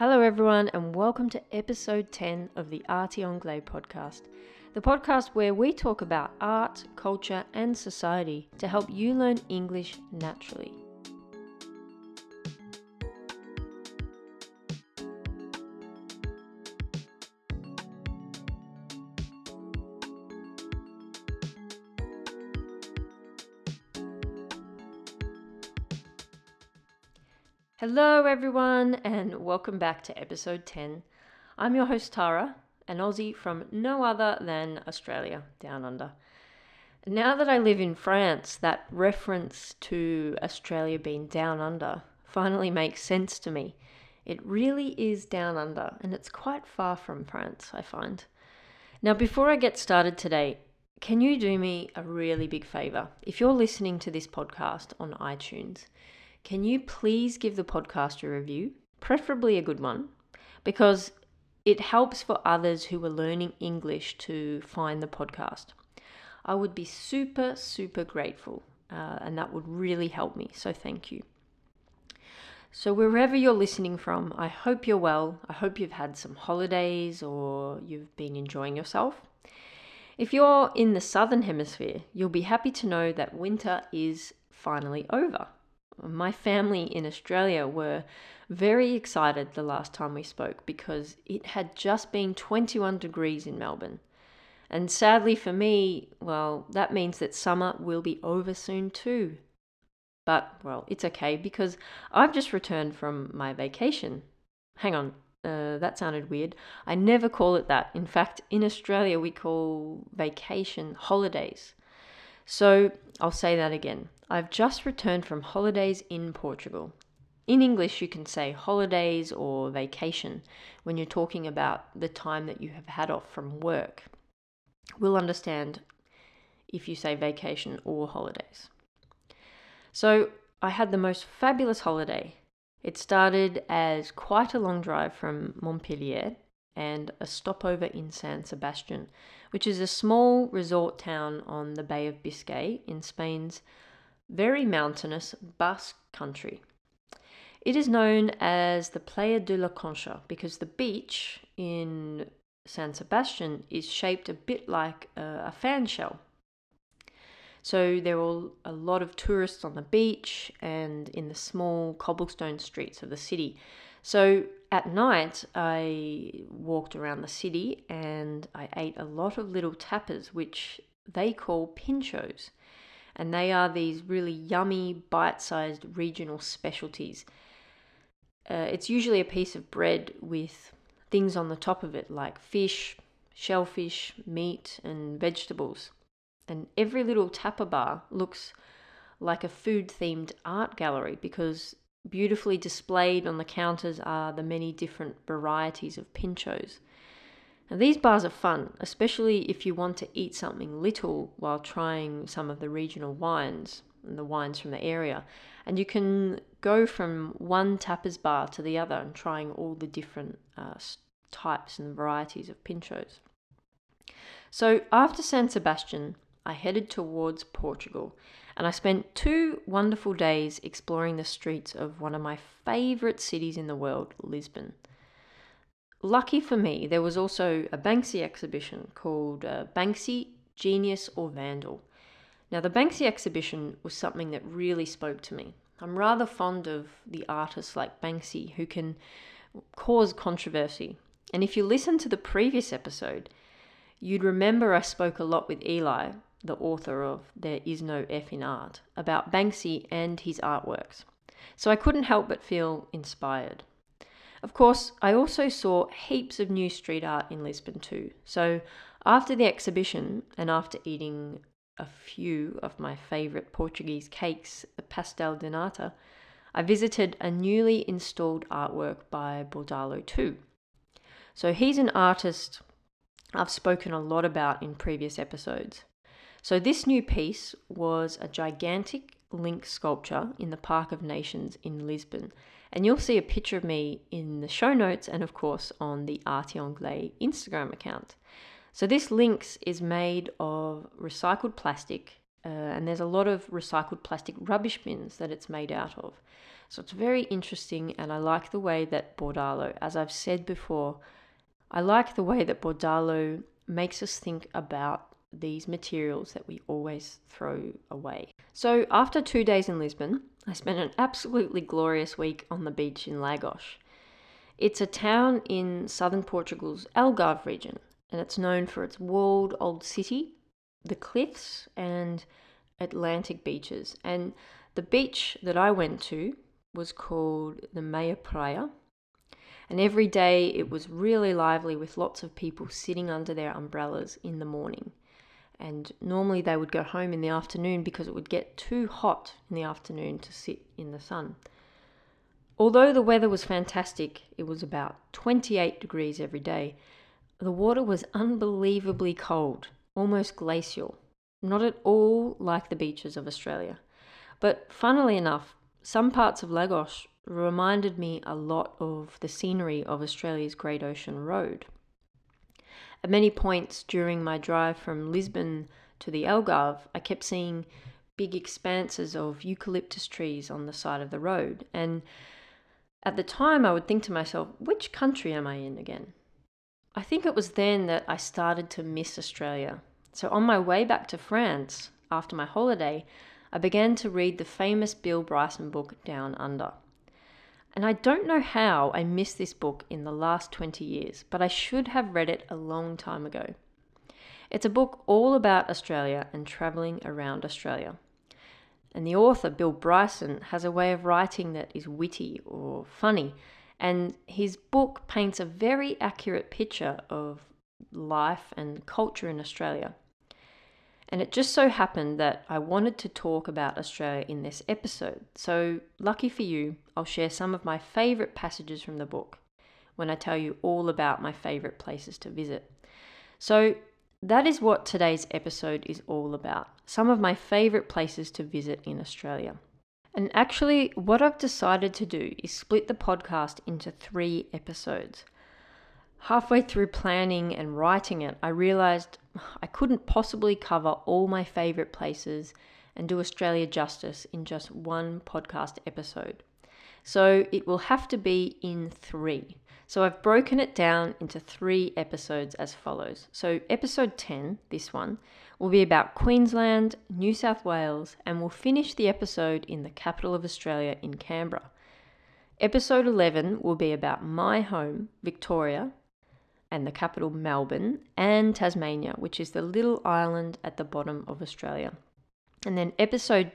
Hello, everyone, and welcome to episode 10 of the Arty Anglais podcast, the podcast where we talk about art, culture, and society to help you learn English naturally. Hello, everyone, and welcome back to episode 10. I'm your host, Tara, an Aussie from no other than Australia, down under. Now that I live in France, that reference to Australia being down under finally makes sense to me. It really is down under, and it's quite far from France, I find. Now, before I get started today, can you do me a really big favor? If you're listening to this podcast on iTunes, can you please give the podcast a review, preferably a good one, because it helps for others who are learning English to find the podcast. I would be super, super grateful, uh, and that would really help me. So, thank you. So, wherever you're listening from, I hope you're well. I hope you've had some holidays or you've been enjoying yourself. If you're in the southern hemisphere, you'll be happy to know that winter is finally over. My family in Australia were very excited the last time we spoke because it had just been 21 degrees in Melbourne. And sadly for me, well, that means that summer will be over soon too. But, well, it's okay because I've just returned from my vacation. Hang on, uh, that sounded weird. I never call it that. In fact, in Australia, we call vacation holidays. So I'll say that again. I've just returned from holidays in Portugal. In English, you can say holidays or vacation when you're talking about the time that you have had off from work. We'll understand if you say vacation or holidays. So, I had the most fabulous holiday. It started as quite a long drive from Montpellier and a stopover in San Sebastian, which is a small resort town on the Bay of Biscay in Spain's very mountainous Basque country. It is known as the Playa de la Concha because the beach in San Sebastian is shaped a bit like a, fan shell. So there are a lot of tourists on the beach and in the small cobblestone streets of the city. So at night, I walked around the city and I ate a lot of little tapas, which they call pinchos. And they are these really yummy, bite sized regional specialties. Uh, it's usually a piece of bread with things on the top of it, like fish, shellfish, meat, and vegetables. And every little tapa bar looks like a food themed art gallery because Beautifully displayed on the counters are the many different varieties of pinchos. Now, these bars are fun, especially if you want to eat something little while trying some of the regional wines and the wines from the area. And you can go from one tapas bar to the other and trying all the different uh, types and varieties of pinchos. So after San Sebastian, I headed towards Portugal and I spent two wonderful days exploring the streets of one of my favourite cities in the world, Lisbon. Lucky for me, there was also a Banksy exhibition called uh, Banksy Genius or Vandal. Now, the Banksy exhibition was something that really spoke to me. I'm rather fond of the artists like Banksy who can cause controversy. And if you listen to the previous episode, you'd remember I spoke a lot with Eli the author of There Is No F in Art, about Banksy and his artworks. So I couldn't help but feel inspired. Of course, I also saw heaps of new street art in Lisbon too. So after the exhibition and after eating a few of my favourite Portuguese cakes, the pastel de nata, I visited a newly installed artwork by Bordalo II. So he's an artist I've spoken a lot about in previous episodes. So, this new piece was a gigantic lynx sculpture in the Park of Nations in Lisbon. And you'll see a picture of me in the show notes and, of course, on the Arty Anglais Instagram account. So, this Lynx is made of recycled plastic, uh, and there's a lot of recycled plastic rubbish bins that it's made out of. So it's very interesting, and I like the way that Bordalo, as I've said before, I like the way that Bordalo makes us think about these materials that we always throw away. So, after two days in Lisbon, I spent an absolutely glorious week on the beach in Lagos. It's a town in southern Portugal's Algarve region, and it's known for its walled old city, the cliffs, and Atlantic beaches. And the beach that I went to was called the Meia Praia. And every day it was really lively with lots of people sitting under their umbrellas in the morning and normally they would go home in the afternoon because it would get too hot in the afternoon to sit in the sun. Although the weather was fantastic, it was about 28 degrees every day, the water was unbelievably cold, almost glacial, not at all like the beaches of Australia. But funnily enough, some parts of Lagos reminded me a lot of the scenery of Australia's Great Ocean Road. At many points during my drive from Lisbon to the Algarve, I kept seeing big expanses of eucalyptus trees on the side of the road. And at the time, I would think to myself, which country am I in again? I think it was then that I started to miss Australia. So on my way back to France after my holiday, I began to read the famous Bill Bryson book, Down Under. And I don't know how I missed this book in the last 20 years, but I should have read it a long time ago. It's a book all about Australia and travelling around Australia. And the author, Bill Bryson, has a way of writing that is witty or funny, and his book paints a very accurate picture of life and culture in Australia. And it just so happened that I wanted to talk about Australia in this episode. So, lucky for you, I'll share some of my favourite passages from the book when I tell you all about my favourite places to visit. So, that is what today's episode is all about some of my favourite places to visit in Australia. And actually, what I've decided to do is split the podcast into three episodes. Halfway through planning and writing it, I realised I couldn't possibly cover all my favourite places and do Australia justice in just one podcast episode. So it will have to be in three. So I've broken it down into three episodes as follows. So, episode 10, this one, will be about Queensland, New South Wales, and we'll finish the episode in the capital of Australia in Canberra. Episode 11 will be about my home, Victoria, and the capital Melbourne, and Tasmania, which is the little island at the bottom of Australia. And then episode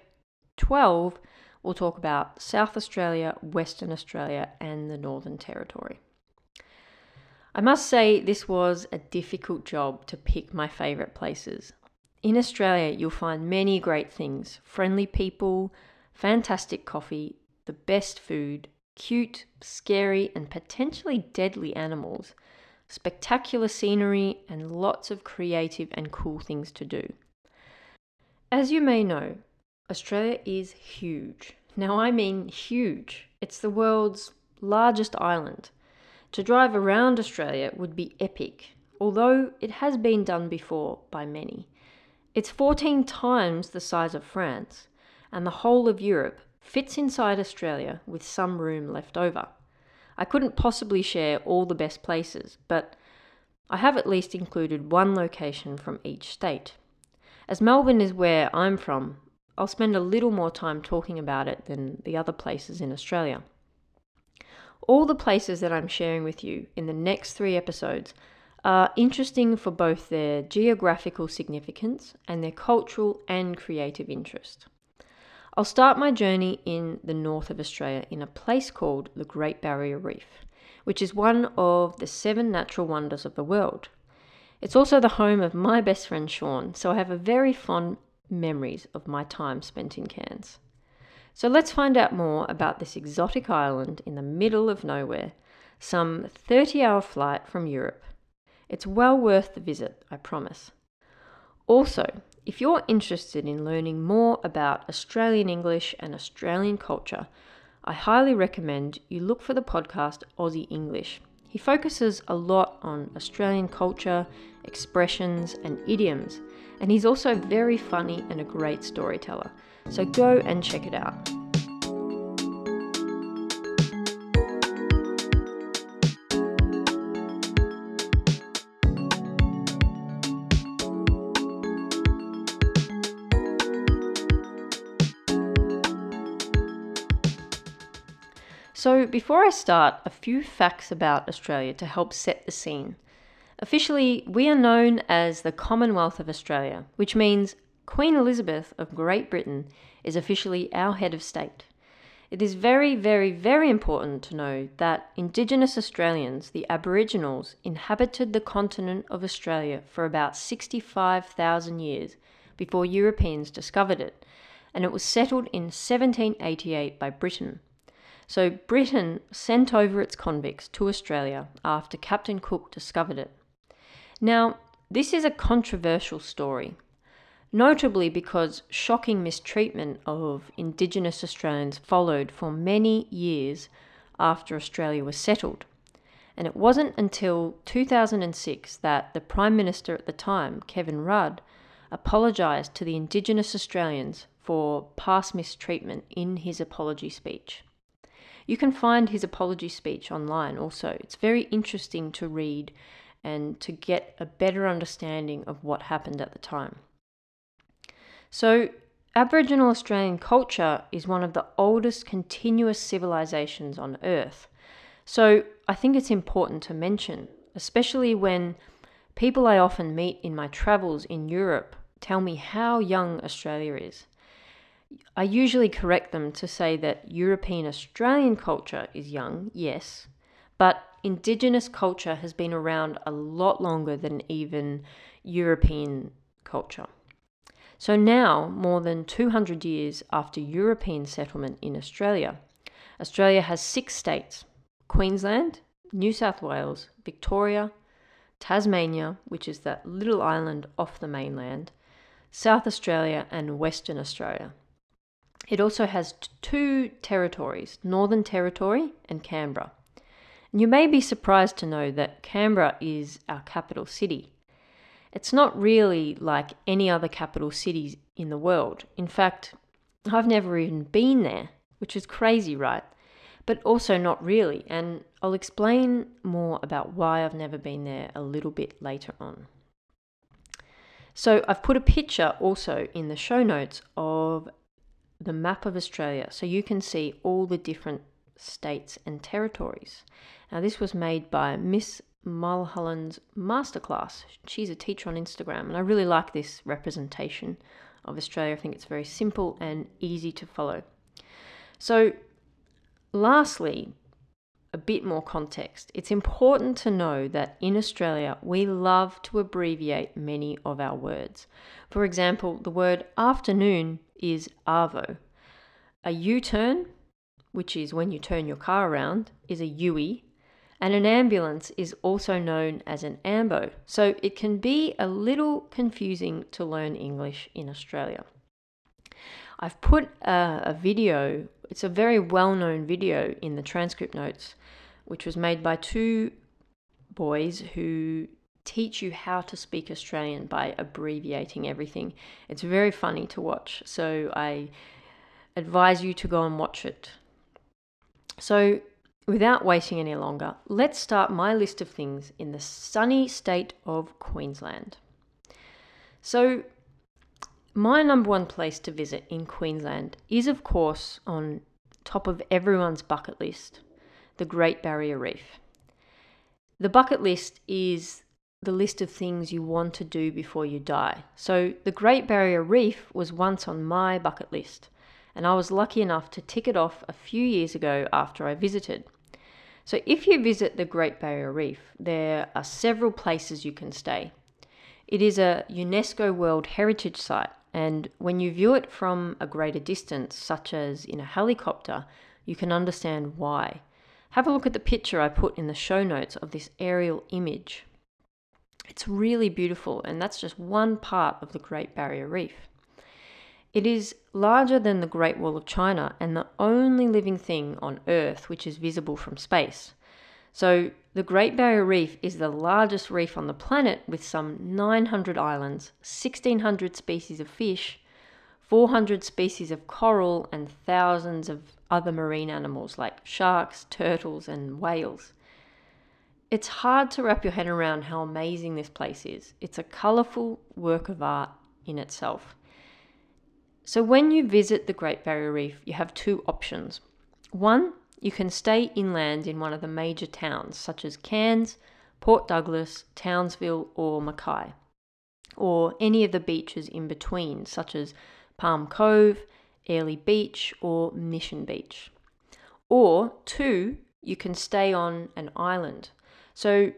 12, we'll talk about South Australia, Western Australia, and the Northern Territory. I must say, this was a difficult job to pick my favourite places. In Australia, you'll find many great things friendly people, fantastic coffee, the best food, cute, scary, and potentially deadly animals spectacular scenery, and lots of creative and cool things to do. As you may know, Australia is huge. Now, I mean huge. It's the world's largest island. To drive around Australia would be epic, although it has been done before by many. It's 14 times the size of France, and the whole of Europe fits inside Australia with some room left over. I couldn't possibly share all the best places, but I have at least included one location from each state. As Melbourne is where I'm from, I'll spend a little more time talking about it than the other places in Australia. All the places that I'm sharing with you in the next three episodes are interesting for both their geographical significance and their cultural and creative interest. I'll start my journey in the north of Australia in a place called the Great Barrier Reef, which is one of the seven natural wonders of the world. It's also the home of my best friend Sean, so I have a very fond memories of my time spent in Cairns. So let's find out more about this exotic island in the middle of nowhere, some 30 hour flight from Europe. It's well worth the visit, I promise. Also, if you're interested in learning more about Australian English and Australian culture, I highly recommend you look for the podcast Aussie English. He focuses a lot on Australian culture, expressions, and idioms, and he's also very funny and a great storyteller. So go and check it out. Before I start, a few facts about Australia to help set the scene. Officially, we are known as the Commonwealth of Australia, which means Queen Elizabeth of Great Britain is officially our head of state. It is very, very, very important to know that Indigenous Australians, the Aboriginals, inhabited the continent of Australia for about 65,000 years before Europeans discovered it, and it was settled in 1788 by Britain. So Britain sent over its convicts to Australia after Captain Cook discovered it. Now, this is a controversial story, notably because shocking mistreatment of Indigenous Australians followed for many years after Australia was settled. And it wasn't until 2006 that the Prime Minister at the time, Kevin Rudd, apologised to the Indigenous Australians for past mistreatment in his apology speech. You can find his apology speech online also. It's very interesting to read and to get a better understanding of what happened at the time. So, Aboriginal Australian culture is one of the oldest continuous civilizations on Earth. So, I think it's important to mention, especially when people I often meet in my travels in Europe tell me how young Australia is. I usually correct them to say that European Australian culture is young, yes, but Indigenous culture has been around a lot longer than even European culture. So now, more than 200 years after European settlement in Australia, Australia has six states Queensland, New South Wales, Victoria, Tasmania, which is that little island off the mainland, South Australia, and Western Australia. It also has two territories Northern Territory and Canberra. And you may be surprised to know that Canberra is our capital city. It's not really like any other capital cities in the world. In fact, I've never even been there, which is crazy, right? But also not really, and I'll explain more about why I've never been there a little bit later on. So, I've put a picture also in the show notes of the map of Australia so you can see all the different states and territories. Now, this was made by Miss Mulholland's masterclass. She's a teacher on Instagram, and I really like this representation of Australia. I think it's very simple and easy to follow. So, lastly, a bit more context. It's important to know that in Australia, we love to abbreviate many of our words. For example, the word afternoon is Arvo. A U turn, which is when you turn your car around, is a UE, and an ambulance is also known as an AMBO. So it can be a little confusing to learn English in Australia. I've put a, a video, it's a very well known video in the transcript notes, which was made by two boys who teach you how to speak Australian by abbreviating everything. It's very funny to watch, so I advise you to go and watch it. So, without waiting any longer, let's start my list of things in the sunny state of Queensland. So, my number one place to visit in Queensland is, of course, on top of everyone's bucket list the Great Barrier Reef. The bucket list is the list of things you want to do before you die. So, the Great Barrier Reef was once on my bucket list, and I was lucky enough to tick it off a few years ago after I visited. So, if you visit the Great Barrier Reef, there are several places you can stay. It is a UNESCO World Heritage Site, and when you view it from a greater distance, such as in a helicopter, you can understand why. Have a look at the picture I put in the show notes of this aerial image. It's really beautiful, and that's just one part of the Great Barrier Reef. It is larger than the Great Wall of China and the only living thing on Earth which is visible from space. So, the Great Barrier Reef is the largest reef on the planet with some 900 islands, 1600 species of fish, 400 species of coral, and thousands of other marine animals like sharks, turtles, and whales. It's hard to wrap your head around how amazing this place is. It's a colourful work of art in itself. So, when you visit the Great Barrier Reef, you have two options. One, you can stay inland in one of the major towns, such as Cairns, Port Douglas, Townsville, or Mackay, or any of the beaches in between, such as Palm Cove, Airlie Beach, or Mission Beach. Or, two, you can stay on an island. So,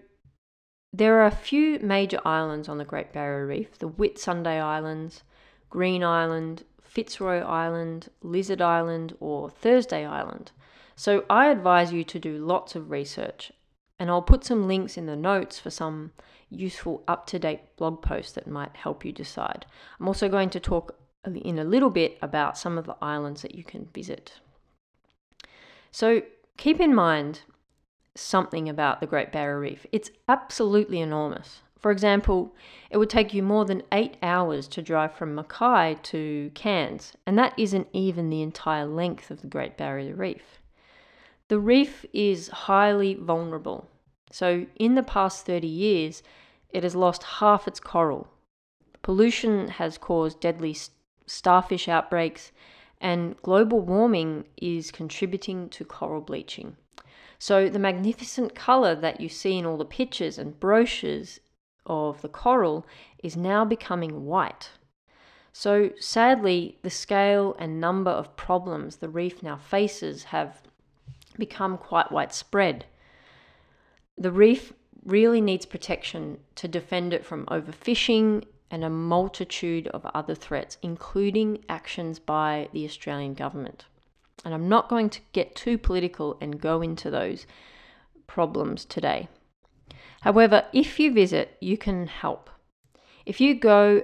there are a few major islands on the Great Barrier Reef the Whitsunday Islands, Green Island, Fitzroy Island, Lizard Island, or Thursday Island. So I advise you to do lots of research, and I'll put some links in the notes for some useful up to date blog posts that might help you decide. I'm also going to talk in a little bit about some of the islands that you can visit. So keep in mind something about the Great Barrier Reef. It's absolutely enormous. For example, it would take you more than eight hours to drive from Mackay to Cairns, and that isn't even the entire length of the Great Barrier Reef. The reef is highly vulnerable. So, in the past 30 years, it has lost half its coral. Pollution has caused deadly starfish outbreaks, and global warming is contributing to coral bleaching. So, the magnificent colour that you see in all the pictures and brochures of the coral is now becoming white. So, sadly, the scale and number of problems the reef now faces have become quite widespread. The reef really needs protection to defend it from overfishing and a multitude of other threats, including actions by the Australian government. And I'm not going to get too political and go into those problems today. However, if you visit, you can help. If you go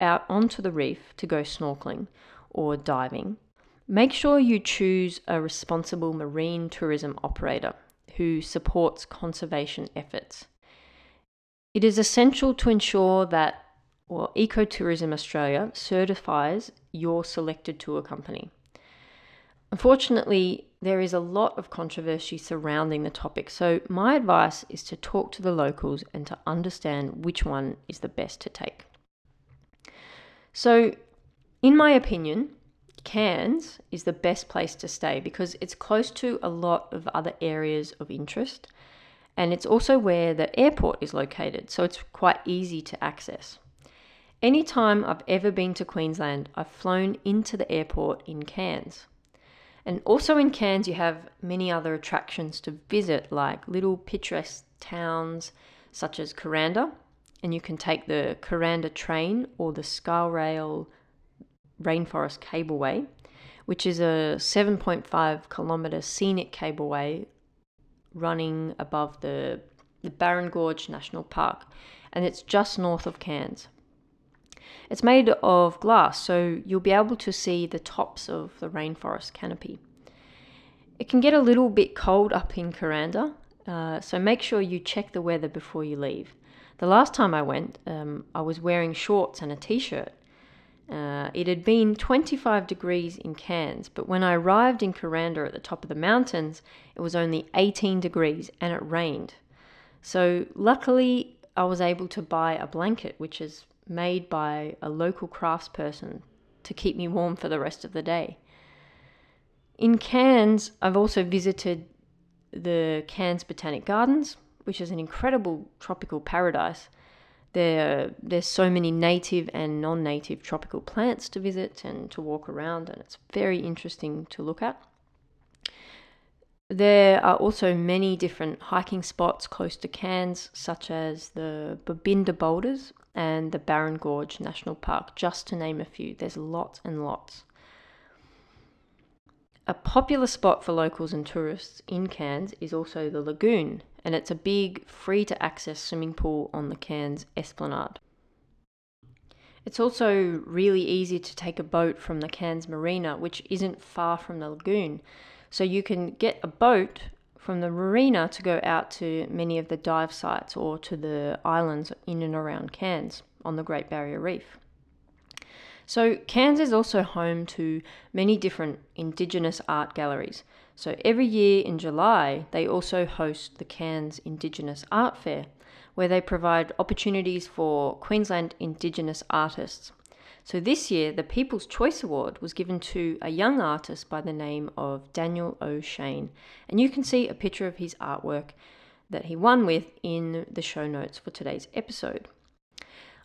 out onto the reef to go snorkeling or diving, make sure you choose a responsible marine tourism operator who supports conservation efforts. It is essential to ensure that well, Ecotourism Australia certifies your selected tour company. Unfortunately, there is a lot of controversy surrounding the topic, so my advice is to talk to the locals and to understand which one is the best to take. So, in my opinion, Cairns is the best place to stay because it's close to a lot of other areas of interest and it's also where the airport is located, so it's quite easy to access. Anytime I've ever been to Queensland, I've flown into the airport in Cairns. And also in Cairns, you have many other attractions to visit, like little picturesque towns such as Kuranda, and you can take the Kuranda train or the Skyrail Rainforest Cableway, which is a 7.5 kilometre scenic cableway running above the, the Barron Gorge National Park, and it's just north of Cairns. It's made of glass, so you'll be able to see the tops of the rainforest canopy. It can get a little bit cold up in Kuranda, uh, so make sure you check the weather before you leave. The last time I went, um, I was wearing shorts and a t shirt. Uh, it had been 25 degrees in Cairns, but when I arrived in Kuranda at the top of the mountains, it was only 18 degrees and it rained. So, luckily, I was able to buy a blanket, which is made by a local craftsperson to keep me warm for the rest of the day. In Cairns, I've also visited the Cairns Botanic Gardens, which is an incredible tropical paradise. There, there's so many native and non-native tropical plants to visit and to walk around, and it's very interesting to look at. There are also many different hiking spots close to Cairns, such as the Babinda Boulders and the Barron Gorge National Park, just to name a few. There's lots and lots. A popular spot for locals and tourists in Cairns is also the lagoon, and it's a big, free to access swimming pool on the Cairns Esplanade. It's also really easy to take a boat from the Cairns Marina, which isn't far from the lagoon. So you can get a boat from the marina to go out to many of the dive sites or to the islands in and around Cairns on the Great Barrier Reef. So, Cairns is also home to many different Indigenous art galleries. So, every year in July, they also host the Cairns Indigenous Art Fair, where they provide opportunities for Queensland Indigenous artists. So this year, the People's Choice Award was given to a young artist by the name of Daniel O'Shane. And you can see a picture of his artwork that he won with in the show notes for today's episode.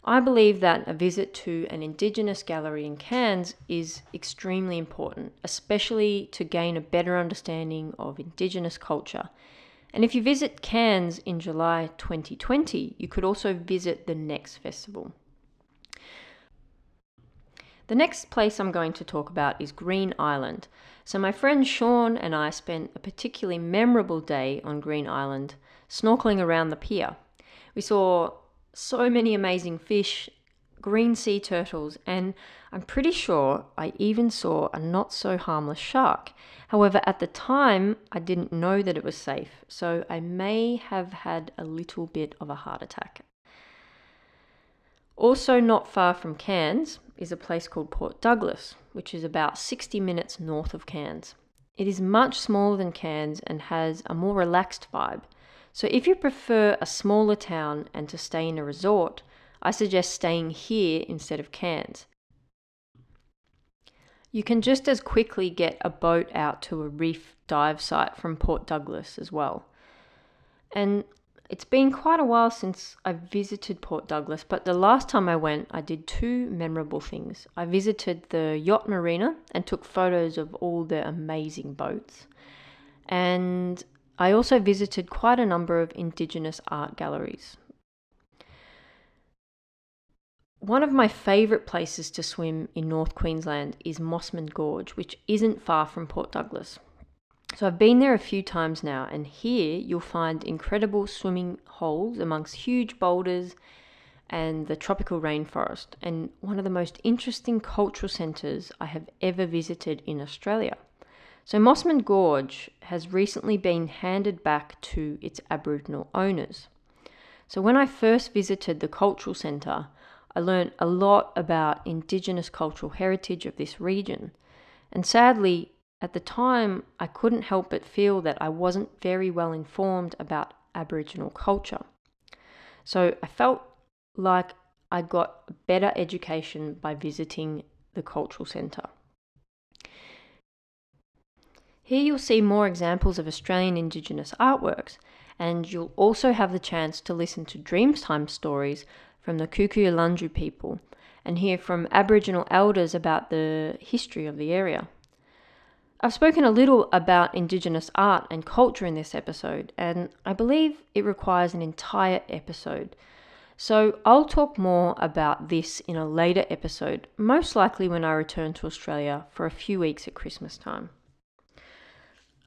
I believe that a visit to an Indigenous gallery in Cairns is extremely important, especially to gain a better understanding of Indigenous culture. And if you visit Cairns in July 2020, you could also visit the next festival. The next place I'm going to talk about is Green Island. So, my friend Sean and I spent a particularly memorable day on Green Island snorkeling around the pier. We saw so many amazing fish, green sea turtles, and I'm pretty sure I even saw a not so harmless shark. However, at the time, I didn't know that it was safe, so I may have had a little bit of a heart attack. Also, not far from Cairns is a place called Port Douglas, which is about 60 minutes north of Cairns. It is much smaller than Cairns and has a more relaxed vibe. So, if you prefer a smaller town and to stay in a resort, I suggest staying here instead of Cairns. You can just as quickly get a boat out to a reef dive site from Port Douglas as well. And it's been quite a while since I visited Port Douglas, but the last time I went, I did two memorable things. I visited the yacht marina and took photos of all the amazing boats. And I also visited quite a number of Indigenous art galleries. One of my favourite places to swim in North Queensland is Mossman Gorge, which isn't far from Port Douglas. So I've been there a few times now, and here you'll find incredible swimming holes amongst huge boulders and the tropical rainforest, and one of the most interesting cultural centres I have ever visited in Australia. So, Mossman Gorge has recently been handed back to its Aboriginal owners. So, when I first visited the cultural centre, I learned a lot about Indigenous cultural heritage of this region. And sadly, at the time, I couldn't help but feel that I wasn't very well informed about Aboriginal culture. So I felt like I got a better education by visiting the cultural centre. Here you'll see more examples of Australian Indigenous artworks, and you'll also have the chance to listen to Dreamtime stories from the Kuku people and hear from Aboriginal elders about the history of the area. I've spoken a little about Indigenous art and culture in this episode, and I believe it requires an entire episode. So I'll talk more about this in a later episode, most likely when I return to Australia for a few weeks at Christmas time.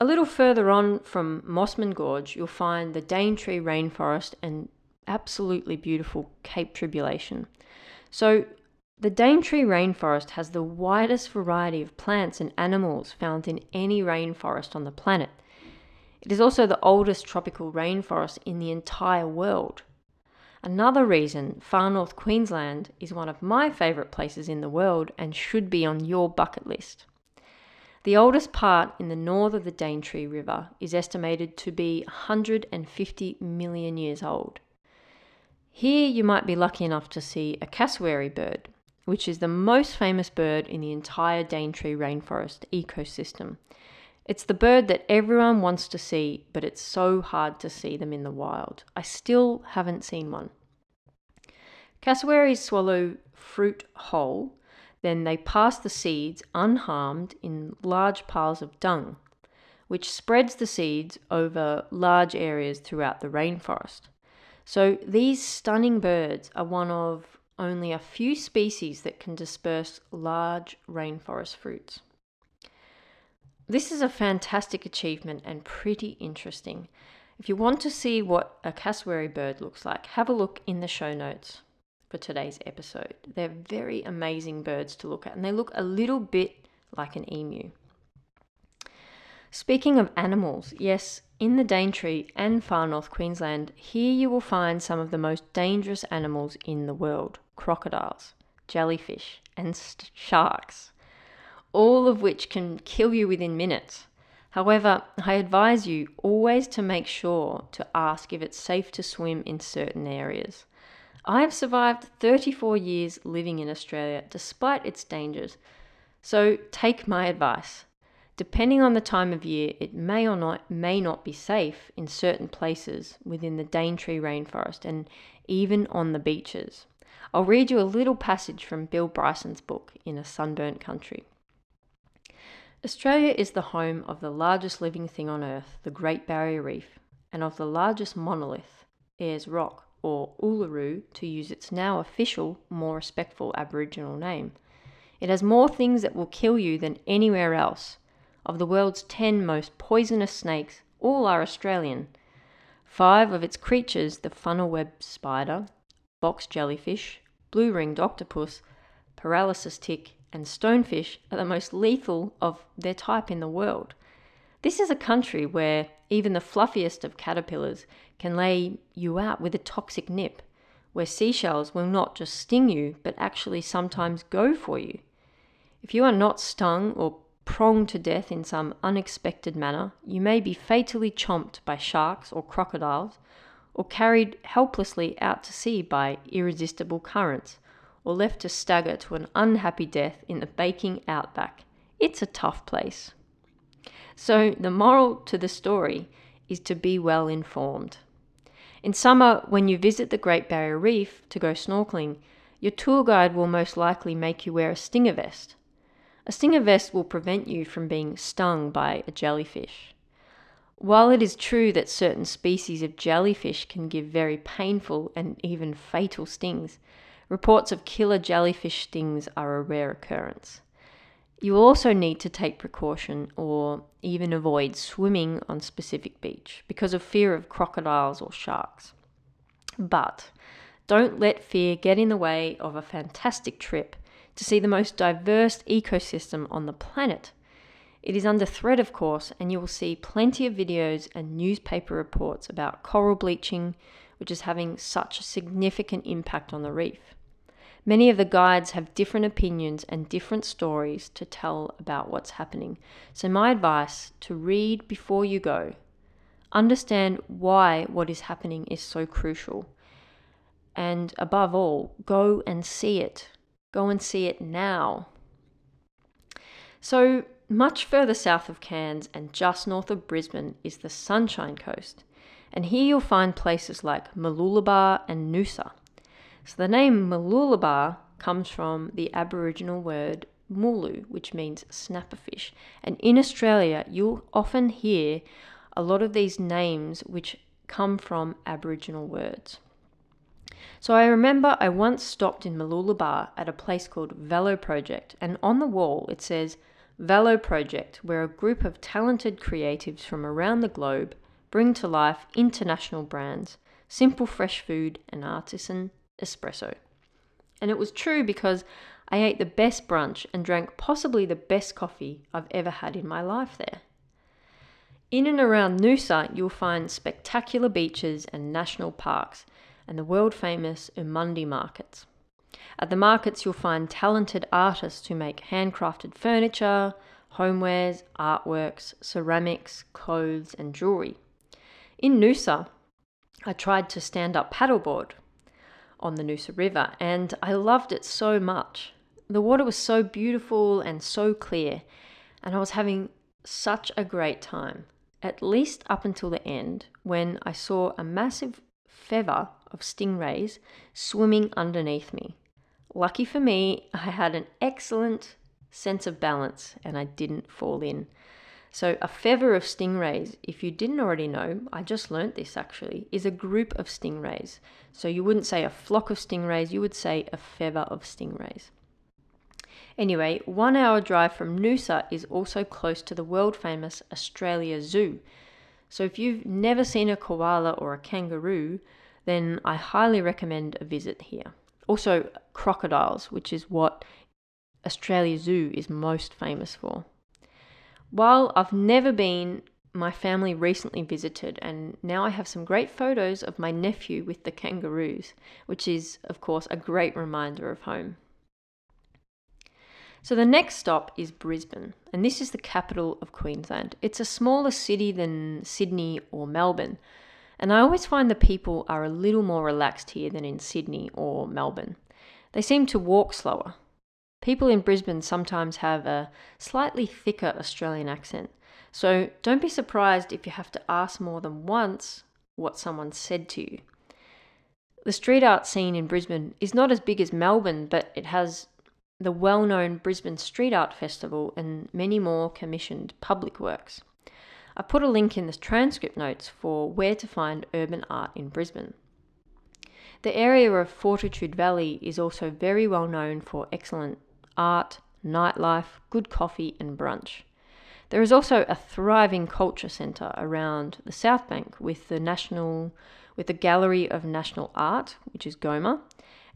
A little further on from Mossman Gorge, you'll find the Daintree rainforest and absolutely beautiful Cape Tribulation. So, the Daintree rainforest has the widest variety of plants and animals found in any rainforest on the planet. It is also the oldest tropical rainforest in the entire world. Another reason far north Queensland is one of my favourite places in the world and should be on your bucket list. The oldest part in the north of the Daintree River is estimated to be 150 million years old. Here you might be lucky enough to see a cassowary bird, which is the most famous bird in the entire Daintree rainforest ecosystem. It's the bird that everyone wants to see, but it's so hard to see them in the wild. I still haven't seen one. Cassowaries swallow fruit whole, then they pass the seeds unharmed in large piles of dung, which spreads the seeds over large areas throughout the rainforest. So these stunning birds are one of only a few species that can disperse large rainforest fruits. This is a fantastic achievement and pretty interesting. If you want to see what a cassowary bird looks like, have a look in the show notes for today's episode. They're very amazing birds to look at, and they look a little bit like an emu. Speaking of animals, yes, in the Daintree and far north Queensland, here you will find some of the most dangerous animals in the world crocodiles, jellyfish, and st- sharks, all of which can kill you within minutes. However, I advise you always to make sure to ask if it's safe to swim in certain areas. I have survived 34 years living in Australia despite its dangers. So take my advice. Depending on the time of year, it may or not may not be safe in certain places within the Daintree rainforest and even on the beaches. I'll read you a little passage from Bill Bryson's book In a Sunburnt Country. Australia is the home of the largest living thing on earth, the Great Barrier Reef, and of the largest monolith, Ayers Rock, or Uluru to use its now official, more respectful Aboriginal name. It has more things that will kill you than anywhere else. Of the world's 10 most poisonous snakes, all are Australian. Five of its creatures, the funnel web spider, box jellyfish, blue ringed octopus, paralysis tick, and stonefish, are the most lethal of their type in the world. This is a country where even the fluffiest of caterpillars can lay you out with a toxic nip, where seashells will not just sting you, but actually sometimes go for you. If you are not stung or pronged to death in some unexpected manner, you may be fatally chomped by sharks or crocodiles, or carried helplessly out to sea by irresistible currents, or left to stagger to an unhappy death in the baking outback. It's a tough place. So, the moral to the story is to be well informed. In summer, when you visit the Great Barrier Reef to go snorkeling, your tour guide will most likely make you wear a stinger vest. A stinger vest will prevent you from being stung by a jellyfish. While it is true that certain species of jellyfish can give very painful and even fatal stings, reports of killer jellyfish stings are a rare occurrence. You also need to take precaution or even avoid swimming on specific beach because of fear of crocodiles or sharks. But don't let fear get in the way of a fantastic trip to see the most diverse ecosystem on the planet. It is under threat, of course, and you will see plenty of videos and newspaper reports about coral bleaching, which is having such a significant impact on the reef. Many of the guides have different opinions and different stories to tell about what's happening. So, my advice to read before you go. Understand why what is happening is so crucial. And above all, go and see it. Go and see it now. So, much further south of Cairns and just north of Brisbane is the Sunshine Coast. And here you'll find places like Mooloolaba and Noosa. So the name Mooloolaba comes from the Aboriginal word mulu, which means snapperfish. And in Australia, you'll often hear a lot of these names which come from Aboriginal words. So I remember I once stopped in Mooloolaba at a place called Velo Project, and on the wall it says Velo Project, where a group of talented creatives from around the globe bring to life international brands, simple fresh food, and artisan espresso. And it was true because I ate the best brunch and drank possibly the best coffee I've ever had in my life there. In and around Noosa, you'll find spectacular beaches and national parks and the world famous Eumundi markets. At the markets, you'll find talented artists who make handcrafted furniture, homewares, artworks, ceramics, clothes, and jewelry. In Noosa, I tried to stand up paddleboard, on the Noosa River, and I loved it so much. The water was so beautiful and so clear, and I was having such a great time, at least up until the end when I saw a massive feather of stingrays swimming underneath me. Lucky for me, I had an excellent sense of balance and I didn't fall in. So, a feather of stingrays, if you didn't already know, I just learnt this actually, is a group of stingrays. So, you wouldn't say a flock of stingrays, you would say a feather of stingrays. Anyway, one hour drive from Noosa is also close to the world famous Australia Zoo. So, if you've never seen a koala or a kangaroo, then I highly recommend a visit here. Also, crocodiles, which is what Australia Zoo is most famous for. While I've never been, my family recently visited, and now I have some great photos of my nephew with the kangaroos, which is, of course, a great reminder of home. So the next stop is Brisbane, and this is the capital of Queensland. It's a smaller city than Sydney or Melbourne, And I always find the people are a little more relaxed here than in Sydney or Melbourne. They seem to walk slower. People in Brisbane sometimes have a slightly thicker Australian accent, so don't be surprised if you have to ask more than once what someone said to you. The street art scene in Brisbane is not as big as Melbourne, but it has the well known Brisbane Street Art Festival and many more commissioned public works. I put a link in the transcript notes for where to find urban art in Brisbane. The area of Fortitude Valley is also very well known for excellent art, nightlife, good coffee, and brunch. There is also a thriving culture centre around the South Bank with the National with the Gallery of National Art, which is GOMA,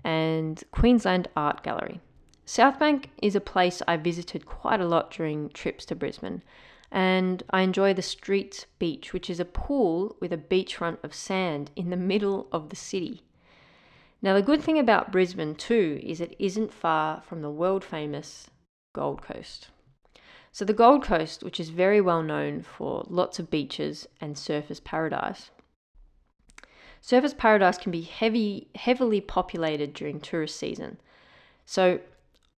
and Queensland Art Gallery. South Bank is a place I visited quite a lot during trips to Brisbane, and I enjoy the Streets Beach, which is a pool with a beachfront of sand in the middle of the city. Now, the good thing about Brisbane too is it isn't far from the world famous Gold Coast. So, the Gold Coast, which is very well known for lots of beaches and surfers' paradise. Surfers' paradise can be heavy, heavily populated during tourist season. So,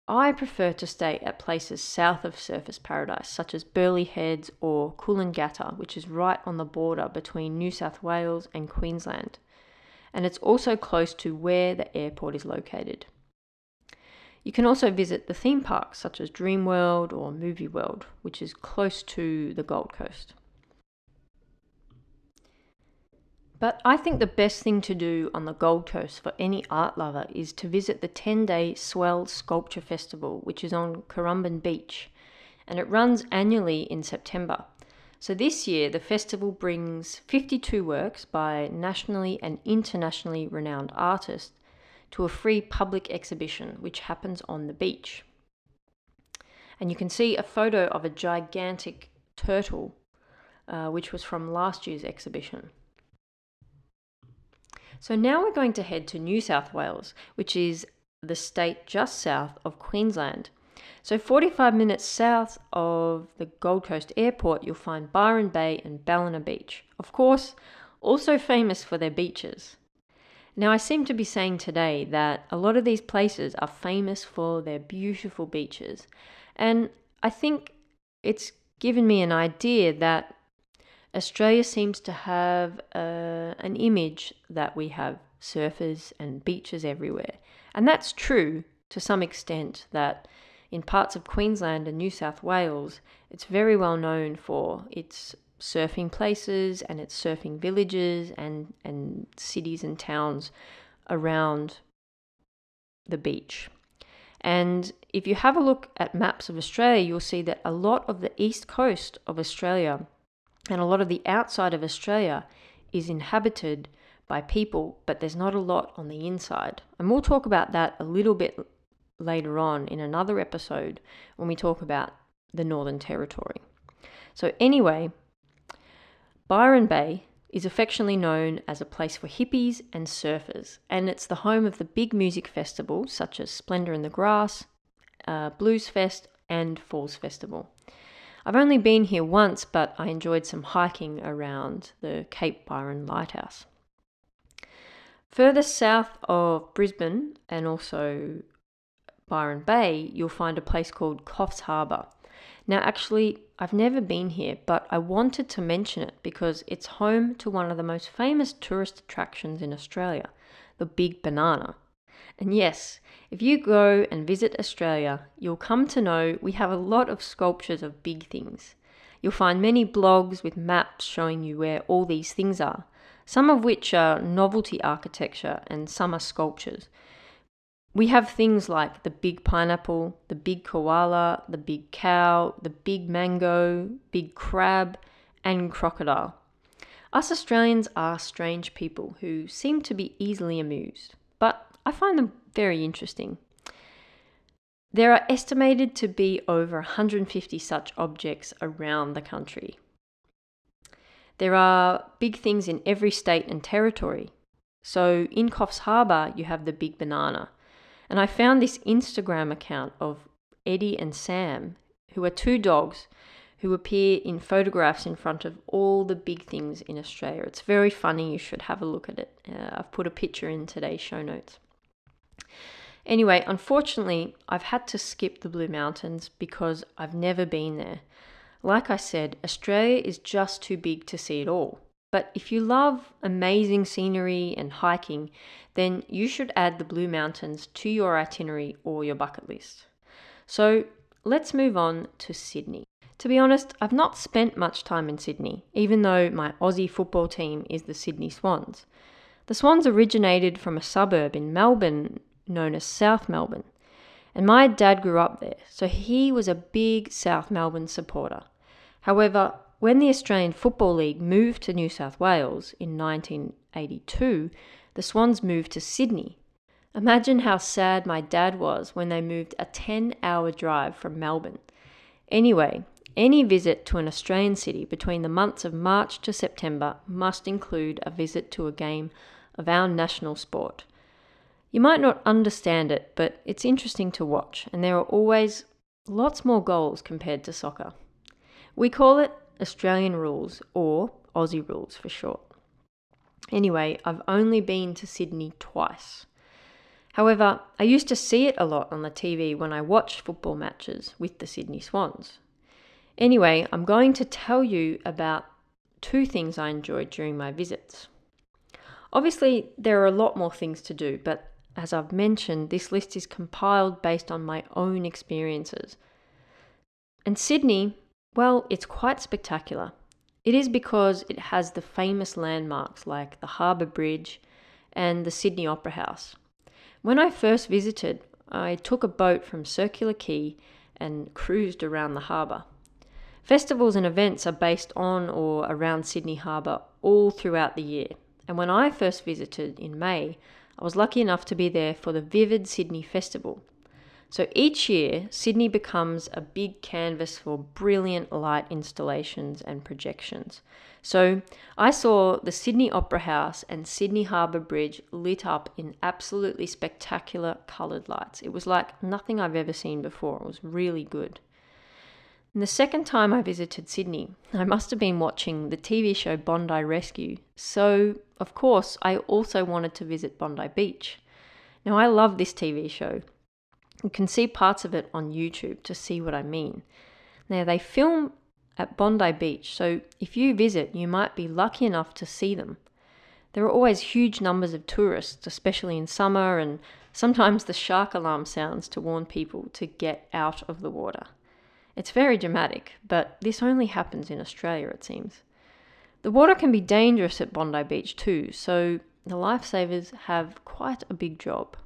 I prefer to stay at places south of Surfers Paradise, such as Burleigh Heads or Coolangatta, which is right on the border between New South Wales and Queensland. And it's also close to where the airport is located. You can also visit the theme parks such as Dreamworld or Movie World, which is close to the Gold Coast. But I think the best thing to do on the Gold Coast for any art lover is to visit the 10 day Swell Sculpture Festival, which is on Currumbin Beach, and it runs annually in September. So this year, the festival brings 52 works by nationally and internationally renowned artists to a free public exhibition which happens on the beach. And you can see a photo of a gigantic turtle, uh, which was from last year's exhibition. So now we're going to head to New South Wales, which is the state just south of Queensland. So 45 minutes south of the Gold Coast Airport, you'll find Byron Bay and Ballina Beach. Of course, also famous for their beaches. Now, I seem to be saying today that a lot of these places are famous for their beautiful beaches. And I think it's given me an idea that Australia seems to have uh, an image that we have surfers and beaches everywhere. And that's true to some extent, that in parts of Queensland and New South Wales, it's very well known for its surfing places and its surfing villages and, and cities and towns around the beach. And if you have a look at maps of Australia, you'll see that a lot of the east coast of Australia and a lot of the outside of Australia is inhabited by people, but there's not a lot on the inside. And we'll talk about that a little bit later on in another episode when we talk about the Northern Territory. So, anyway, Byron Bay is affectionately known as a place for hippies and surfers, and it's the home of the big music festivals such as Splendour in the Grass, uh, Blues Fest, and Falls Festival. I've only been here once, but I enjoyed some hiking around the Cape Byron Lighthouse. Further south of Brisbane and also Byron Bay, you'll find a place called Coffs Harbour. Now, actually, I've never been here, but I wanted to mention it because it's home to one of the most famous tourist attractions in Australia, the Big Banana. And yes, if you go and visit Australia, you'll come to know we have a lot of sculptures of big things. You'll find many blogs with maps showing you where all these things are, some of which are novelty architecture and some are sculptures. We have things like the big pineapple, the big koala, the big cow, the big mango, big crab, and crocodile. Us Australians are strange people who seem to be easily amused, but I find them very interesting. There are estimated to be over 150 such objects around the country. There are big things in every state and territory. So in Coffs Harbour, you have the Big Banana. And I found this Instagram account of Eddie and Sam, who are two dogs who appear in photographs in front of all the big things in Australia. It's very funny, you should have a look at it. Uh, I've put a picture in today's show notes. Anyway, unfortunately, I've had to skip the Blue Mountains because I've never been there. Like I said, Australia is just too big to see it all. But if you love amazing scenery and hiking, then you should add the Blue Mountains to your itinerary or your bucket list. So let's move on to Sydney. To be honest, I've not spent much time in Sydney, even though my Aussie football team is the Sydney Swans. The Swans originated from a suburb in Melbourne known as South Melbourne. And my dad grew up there, so he was a big South Melbourne supporter. However, when the Australian Football League moved to New South Wales in 1982, the Swans moved to Sydney. Imagine how sad my dad was when they moved a 10 hour drive from Melbourne. Anyway, any visit to an Australian city between the months of March to September must include a visit to a game of our national sport. You might not understand it, but it's interesting to watch, and there are always lots more goals compared to soccer. We call it Australian rules, or Aussie rules for short. Anyway, I've only been to Sydney twice. However, I used to see it a lot on the TV when I watched football matches with the Sydney Swans. Anyway, I'm going to tell you about two things I enjoyed during my visits. Obviously, there are a lot more things to do, but as I've mentioned, this list is compiled based on my own experiences. And Sydney, well, it's quite spectacular. It is because it has the famous landmarks like the Harbour Bridge and the Sydney Opera House. When I first visited, I took a boat from Circular Quay and cruised around the harbour. Festivals and events are based on or around Sydney Harbour all throughout the year. And when I first visited in May, I was lucky enough to be there for the Vivid Sydney Festival. So each year, Sydney becomes a big canvas for brilliant light installations and projections. So I saw the Sydney Opera House and Sydney Harbour Bridge lit up in absolutely spectacular coloured lights. It was like nothing I've ever seen before. It was really good. And the second time I visited Sydney, I must have been watching the TV show Bondi Rescue, so of course I also wanted to visit Bondi Beach. Now I love this TV show. You can see parts of it on YouTube to see what I mean. Now they film at Bondi Beach, so if you visit, you might be lucky enough to see them. There are always huge numbers of tourists, especially in summer, and sometimes the shark alarm sounds to warn people to get out of the water. It's very dramatic, but this only happens in Australia, it seems. The water can be dangerous at Bondi Beach too, so the lifesavers have quite a big job.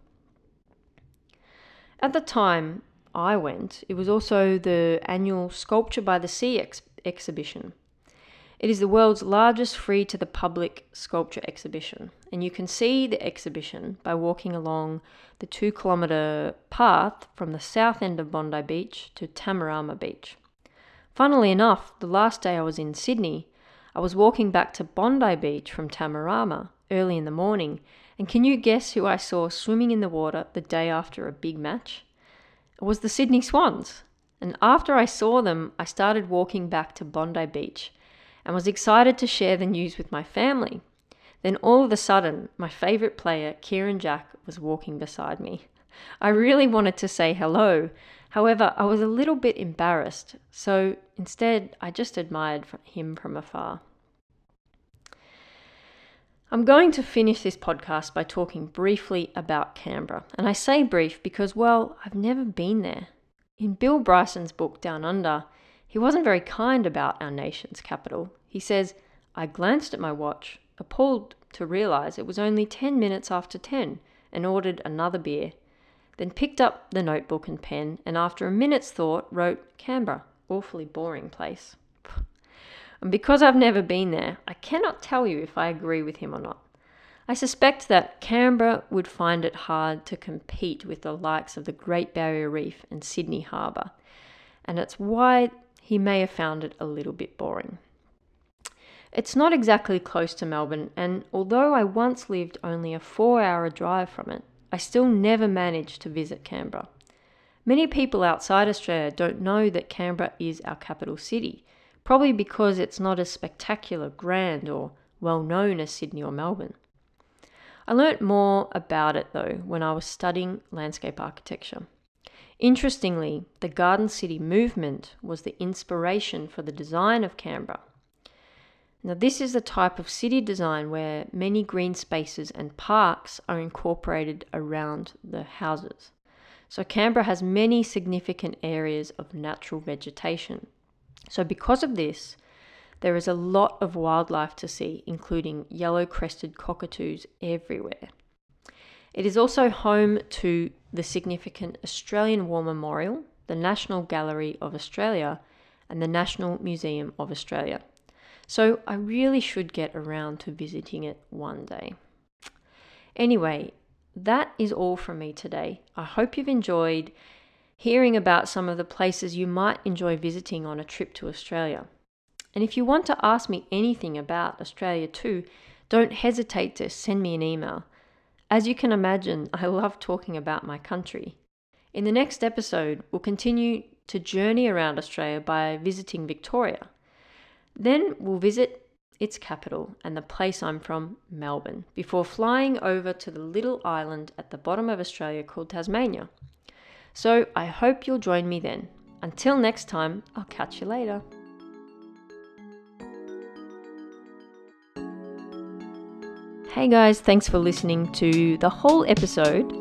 At the time I went, it was also the annual Sculpture by the Sea ex- exhibition. It is the world's largest free to the public sculpture exhibition, and you can see the exhibition by walking along the two kilometre path from the south end of Bondi Beach to Tamarama Beach. Funnily enough, the last day I was in Sydney, I was walking back to Bondi Beach from Tamarama early in the morning, and can you guess who I saw swimming in the water the day after a big match? It was the Sydney Swans. And after I saw them, I started walking back to Bondi Beach and was excited to share the news with my family. Then all of a sudden, my favourite player, Kieren Jack, was walking beside me. I really wanted to say hello, however, I was a little bit embarrassed, so instead I just admired him from afar. I'm going to finish this podcast by talking briefly about Canberra. And I say brief because, well, I've never been there. In Bill Bryson's book, Down Under, he wasn't very kind about our nation's capital. He says, I glanced at my watch, appalled to realize it was only 10 minutes after 10, and ordered another beer. Then picked up the notebook and pen, and after a minute's thought, wrote Canberra. Awfully boring place. And because I've never been there, I cannot tell you if I agree with him or not. I suspect that Canberra would find it hard to compete with the likes of the Great Barrier Reef and Sydney Harbour, and it's why he may have found it a little bit boring. It's not exactly close to Melbourne, and although I once lived only a four hour drive from it, I still never managed to visit Canberra. Many people outside Australia don't know that Canberra is our capital city, probably because it's not as spectacular, grand, or well known as Sydney or Melbourne. I learnt more about it though when I was studying landscape architecture. Interestingly, the Garden City movement was the inspiration for the design of Canberra. Now, this is the type of city design where many green spaces and parks are incorporated around the houses. So, Canberra has many significant areas of natural vegetation. So, because of this, there is a lot of wildlife to see, including yellow crested cockatoos everywhere. It is also home to the significant Australian War Memorial, the National Gallery of Australia, and the National Museum of Australia. So I really should get around to visiting it one day. Anyway, that is all from me today. I hope you've enjoyed hearing about some of the places you might enjoy visiting on a trip to Australia. And if you want to ask me anything about Australia too, don't hesitate to send me an email. As you can imagine, I love talking about my country. In the next episode, we'll continue to journey around Australia by visiting Victoria. Then we'll visit its capital and the place I'm from, Melbourne, before flying over to the little island at the bottom of Australia called Tasmania. So I hope you'll join me then. Until next time, I'll catch you later. Hey guys, thanks for listening to the whole episode.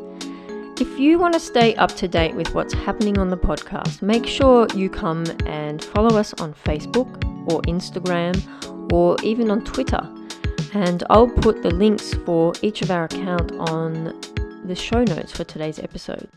If you want to stay up to date with what's happening on the podcast, make sure you come and follow us on Facebook or Instagram or even on Twitter. And I'll put the links for each of our account on the show notes for today's episode.